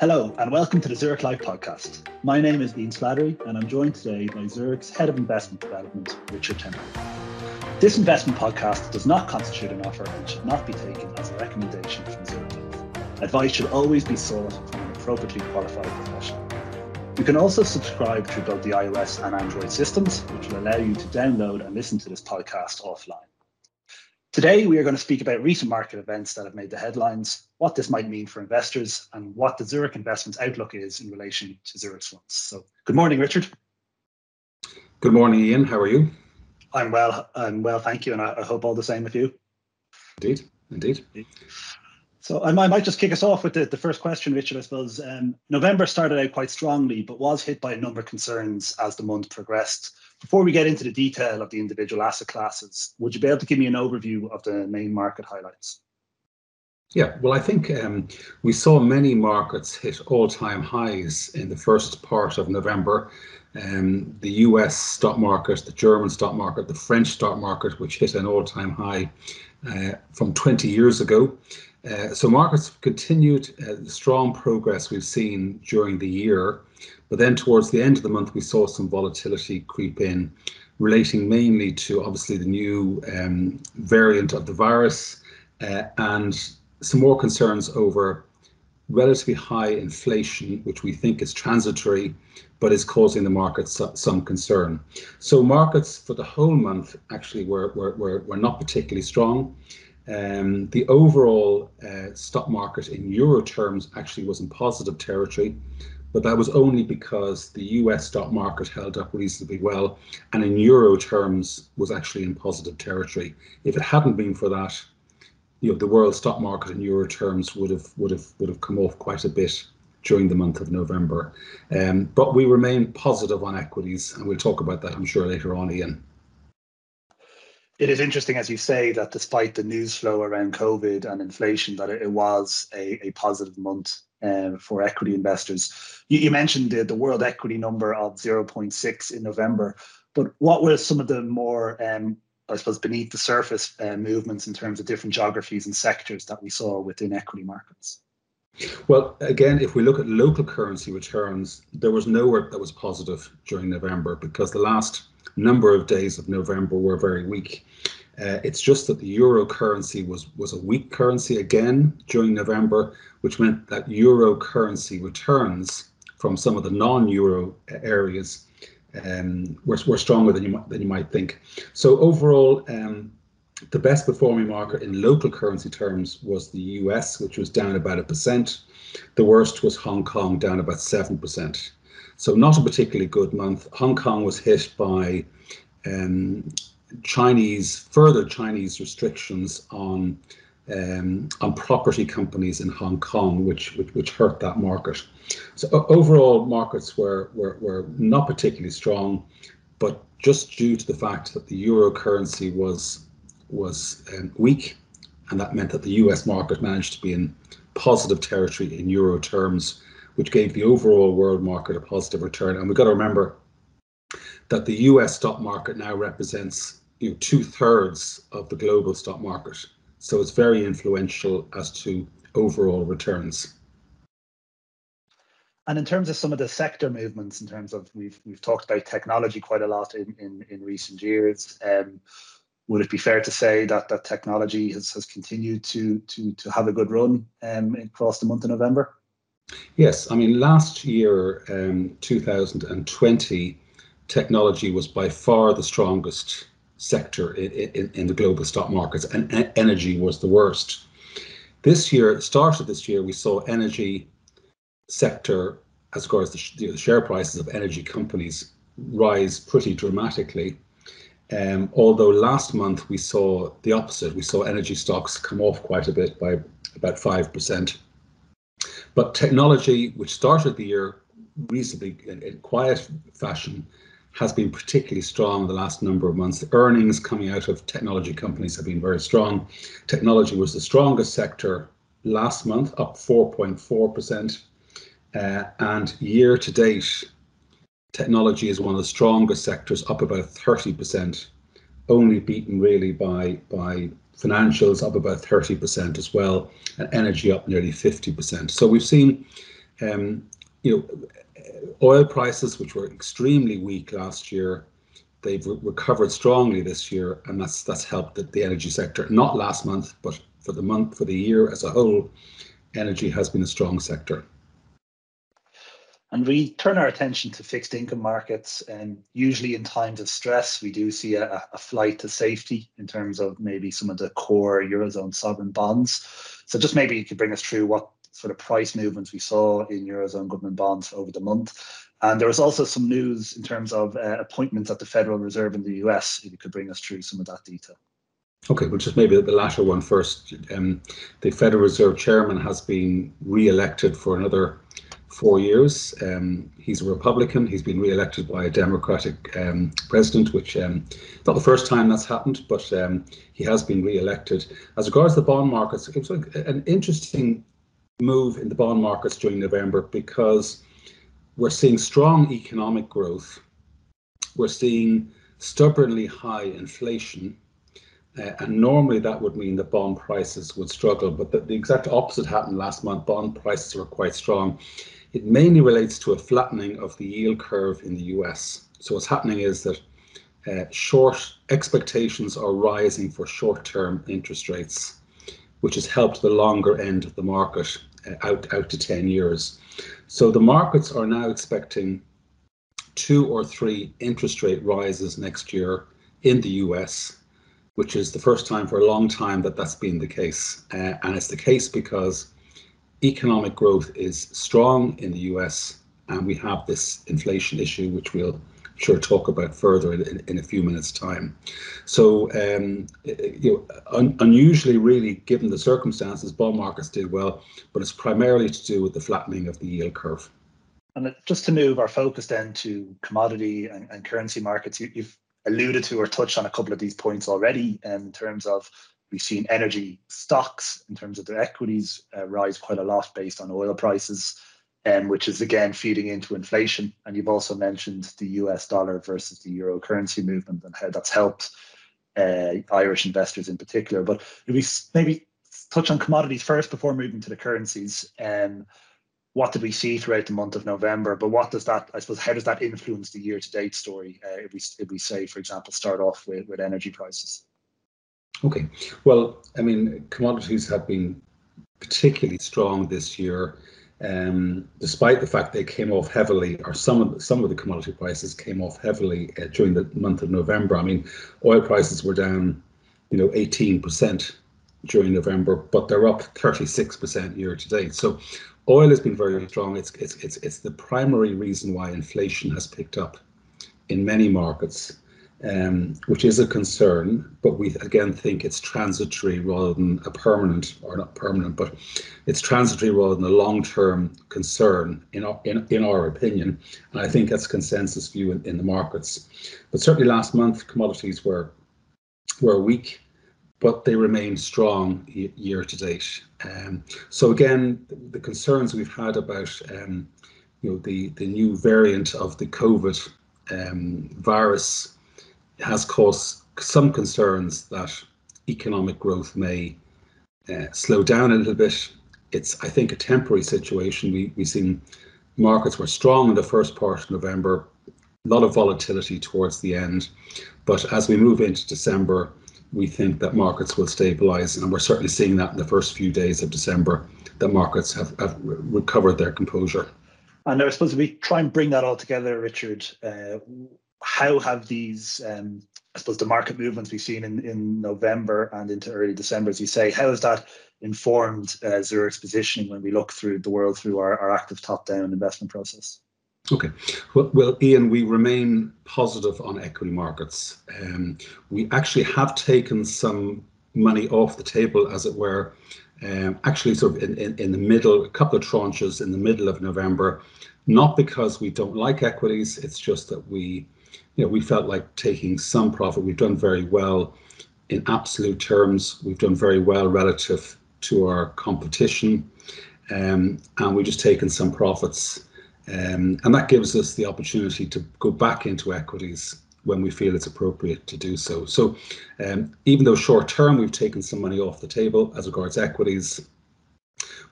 Hello, and welcome to the Zurich Life podcast. My name is Ian Slattery, and I'm joined today by Zurich's Head of Investment Development, Richard Temperley. This investment podcast does not constitute an offer and should not be taken as a recommendation from Zurich. Advice should always be sought from an appropriately qualified professional. You can also subscribe through both the iOS and Android systems, which will allow you to download and listen to this podcast offline. Today, we are going to speak about recent market events that have made the headlines, what this might mean for investors, and what the Zurich Investments outlook is in relation to Zurich's funds. So, good morning, Richard. Good morning, Ian. How are you? I'm well. I'm well, thank you, and I, I hope all the same with you. Indeed, indeed. So I might, just kick us off with the, the first question, Richard. I suppose um, November started out quite strongly, but was hit by a number of concerns as the month progressed. Before we get into the detail of the individual asset classes, would you be able to give me an overview of the main market highlights? Yeah, well, I think um, we saw many markets hit all time highs in the first part of November. Um, the US stock market, the German stock market, the French stock market, which hit an all time high uh, from 20 years ago. Uh, so markets continued uh, the strong progress we've seen during the year, but then towards the end of the month we saw some volatility creep in, relating mainly to obviously the new um, variant of the virus uh, and some more concerns over relatively high inflation, which we think is transitory, but is causing the markets some concern. So markets for the whole month actually were, were, were, were not particularly strong. Um, the overall uh, stock market in euro terms actually was in positive territory, but that was only because the US stock market held up reasonably well and in euro terms was actually in positive territory. If it hadn't been for that, you know, the world stock market in euro terms would have would have would have come off quite a bit during the month of November. Um, but we remain positive on equities, and we'll talk about that, I'm sure, later on, Ian it is interesting, as you say, that despite the news flow around COVID and inflation, that it, it was a, a positive month um, for equity investors. You, you mentioned the, the world equity number of 0.6 in November, but what were some of the more, um, I suppose, beneath the surface uh, movements in terms of different geographies and sectors that we saw within equity markets? Well, again, if we look at local currency returns, there was nowhere that was positive during November because the last number of days of November were very weak. Uh, it's just that the euro currency was was a weak currency again during November, which meant that euro currency returns from some of the non-euro areas um, were, were stronger than you might, than you might think. So overall, um, the best performing market in local currency terms was the US, which was down about a percent. The worst was Hong Kong, down about seven percent. So not a particularly good month. Hong Kong was hit by um, Chinese further Chinese restrictions on um, on property companies in Hong Kong, which, which which hurt that market. So overall, markets were, were were not particularly strong, but just due to the fact that the euro currency was was um, weak, and that meant that the U.S. market managed to be in positive territory in euro terms which gave the overall world market a positive return. And we've got to remember that the US stock market now represents you know, two thirds of the global stock market. So it's very influential as to overall returns. And in terms of some of the sector movements, in terms of we've we've talked about technology quite a lot in in, in recent years. Um, would it be fair to say that that technology has, has continued to to to have a good run um, across the month of November? Yes, I mean, last year, um, 2020, technology was by far the strongest sector in, in, in, the global stock markets, and energy was the worst. This year, start of this year, we saw energy sector, as far as the, the share prices of energy companies, rise pretty dramatically. Um, although last month we saw the opposite, we saw energy stocks come off quite a bit by about 5%. But technology, which started the year reasonably in, in quiet fashion, has been particularly strong in the last number of months. Earnings coming out of technology companies have been very strong. Technology was the strongest sector last month, up 4.4%. Uh, and year to date, technology is one of the strongest sectors, up about 30%, only beaten really by, by financials up about 30% as well, and energy up nearly 50%. So we've seen Um, you know, oil prices, which were extremely weak last year, they've re- recovered strongly this year, and that's that's helped the, the energy sector. Not last month, but for the month, for the year as a whole, energy has been a strong sector. And we turn our attention to fixed income markets, and usually in times of stress, we do see a, a, flight to safety in terms of maybe some of the core eurozone sovereign bonds. So, just maybe you could bring us through what sort of price movements we saw in eurozone government bonds over the month. And there was also some news in terms of uh, appointments at the Federal Reserve in the US. If you could bring us through some of that detail. Okay, well, just maybe the latter one first. Um, the Federal Reserve Chairman has been re-elected for another four years. Um, he's a Republican. He's been re-elected by a Democratic um, president, which um, not the first time that's happened, but um, he has been re-elected. As regards the bond markets, it was like an interesting move in the bond markets during November because we're seeing strong economic growth. We're seeing stubbornly high inflation. Uh, and normally that would mean that bond prices would struggle, but the, the, exact opposite happened last month. Bond prices were quite strong. It mainly relates to a flattening of the yield curve in the US. So what's happening is that uh, short expectations are rising for short-term interest rates, which has helped the longer end of the market uh, out out to 10 years. So the markets are now expecting two or three interest rate rises next year in the US, which is the first time for a long time that that's been the case. Uh, and it's the case because economic growth is strong in the US, and we have this inflation issue, which we'll sure talk about further in, in a few minutes' time. So, um, you know, un unusually, really, given the circumstances, bond markets did well, but it's primarily to do with the flattening of the yield curve. And just to move our focus then to commodity and, and currency markets, you, have alluded to or touched on a couple of these points already in terms of We've seen energy stocks in terms of their equities uh, rise quite a lot based on oil prices, um, which is again feeding into inflation. And you've also mentioned the US dollar versus the euro currency movement and how that's helped uh, Irish investors in particular. But if we maybe touch on commodities first before moving to the currencies, um, what did we see throughout the month of November? But what does that, I suppose, how does that influence the year-to-date story? Uh, if we if we say, for example, start off with, with energy prices. Okay. Well, I mean, commodities have been particularly strong this year, um, despite the fact they came off heavily, or some of the, some of the commodity prices came off heavily uh, during the month of November. I mean, oil prices were down, you know, 18% during November, but they're up 36% year to date. So, oil has been very strong. It's it's it's it's the primary reason why inflation has picked up in many markets um, which is a concern, but we again think it's transitory rather than a permanent, or not permanent, but it's transitory rather than a long-term concern in our, in, in our opinion. And I think that's consensus view in, in the markets. But certainly last month, commodities were were weak, but they remain strong year to date. Um, so again, the, concerns we've had about um, you know the the new variant of the COVID um, virus has caused some concerns that economic growth may uh, slow down a little bit. It's, I think, a temporary situation. We, we've seen markets were strong in the first part of November, a lot of volatility towards the end. But as we move into December, we think that markets will stabilize. And we're certainly seeing that in the first few days of December, that markets have, have recovered their composure. And I suppose we try and bring that all together, Richard. Uh, how have these, um, I suppose, the market movements we've seen in, in November and into early December, as you say, how has that informed uh, Zurich's positioning when we look through the world through our, our active top-down investment process? Okay. Well, well, Ian, we remain positive on equity markets. Um, we actually have taken some money off the table, as it were, um, actually sort of in, in, in, the middle, a couple of tranches in the middle of November, not because we don't like equities, it's just that we you know, we felt like taking some profit. We've done very well in absolute terms. We've done very well relative to our competition, um, and we've just taken some profits. Um, and that gives us the opportunity to go back into equities when we feel it's appropriate to do so. So, um, even though short term we've taken some money off the table as regards equities,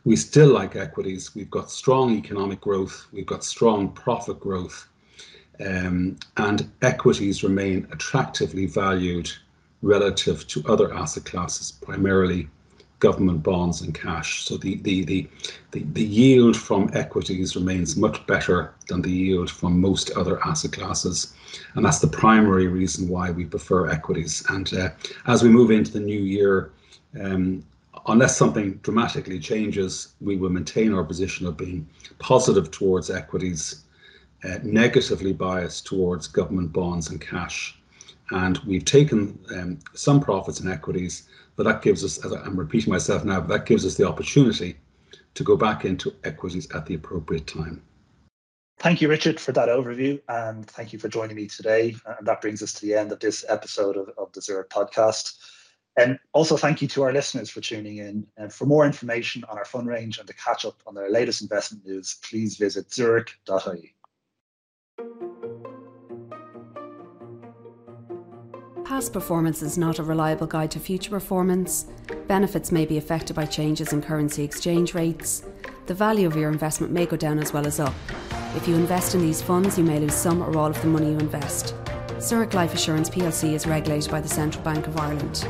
We still like equities. We've got strong economic growth, we've got strong profit growth, um, and equities remain attractively valued relative to other asset classes, primarily government bonds and cash. So the, the, the, the, the yield from equities remains much better than the yield from most other asset classes. And that's the primary reason why we prefer equities. And uh, as we move into the new year, um, unless something dramatically changes, we will maintain our position of being positive towards equities, uh, negatively biased towards government bonds and cash. And we've taken um, some profits in equities but that gives us, as I'm repeating myself now, but that gives us the opportunity to go back into equities at the appropriate time. Thank you, Richard, for that overview, and thank you for joining me today. And that brings us to the end of this episode of, of the Zurich podcast. And also, thank you to our listeners for tuning in. And for more information on our fund range and to catch up on our latest investment news, please visit zurich.ie. Past performance is not a reliable guide to future performance. Benefits may be affected by changes in currency exchange rates. The value of your investment may go down as well as up. If you invest in these funds, you may lose some or all of the money you invest. Zurich Life Assurance plc is regulated by the Central Bank of Ireland.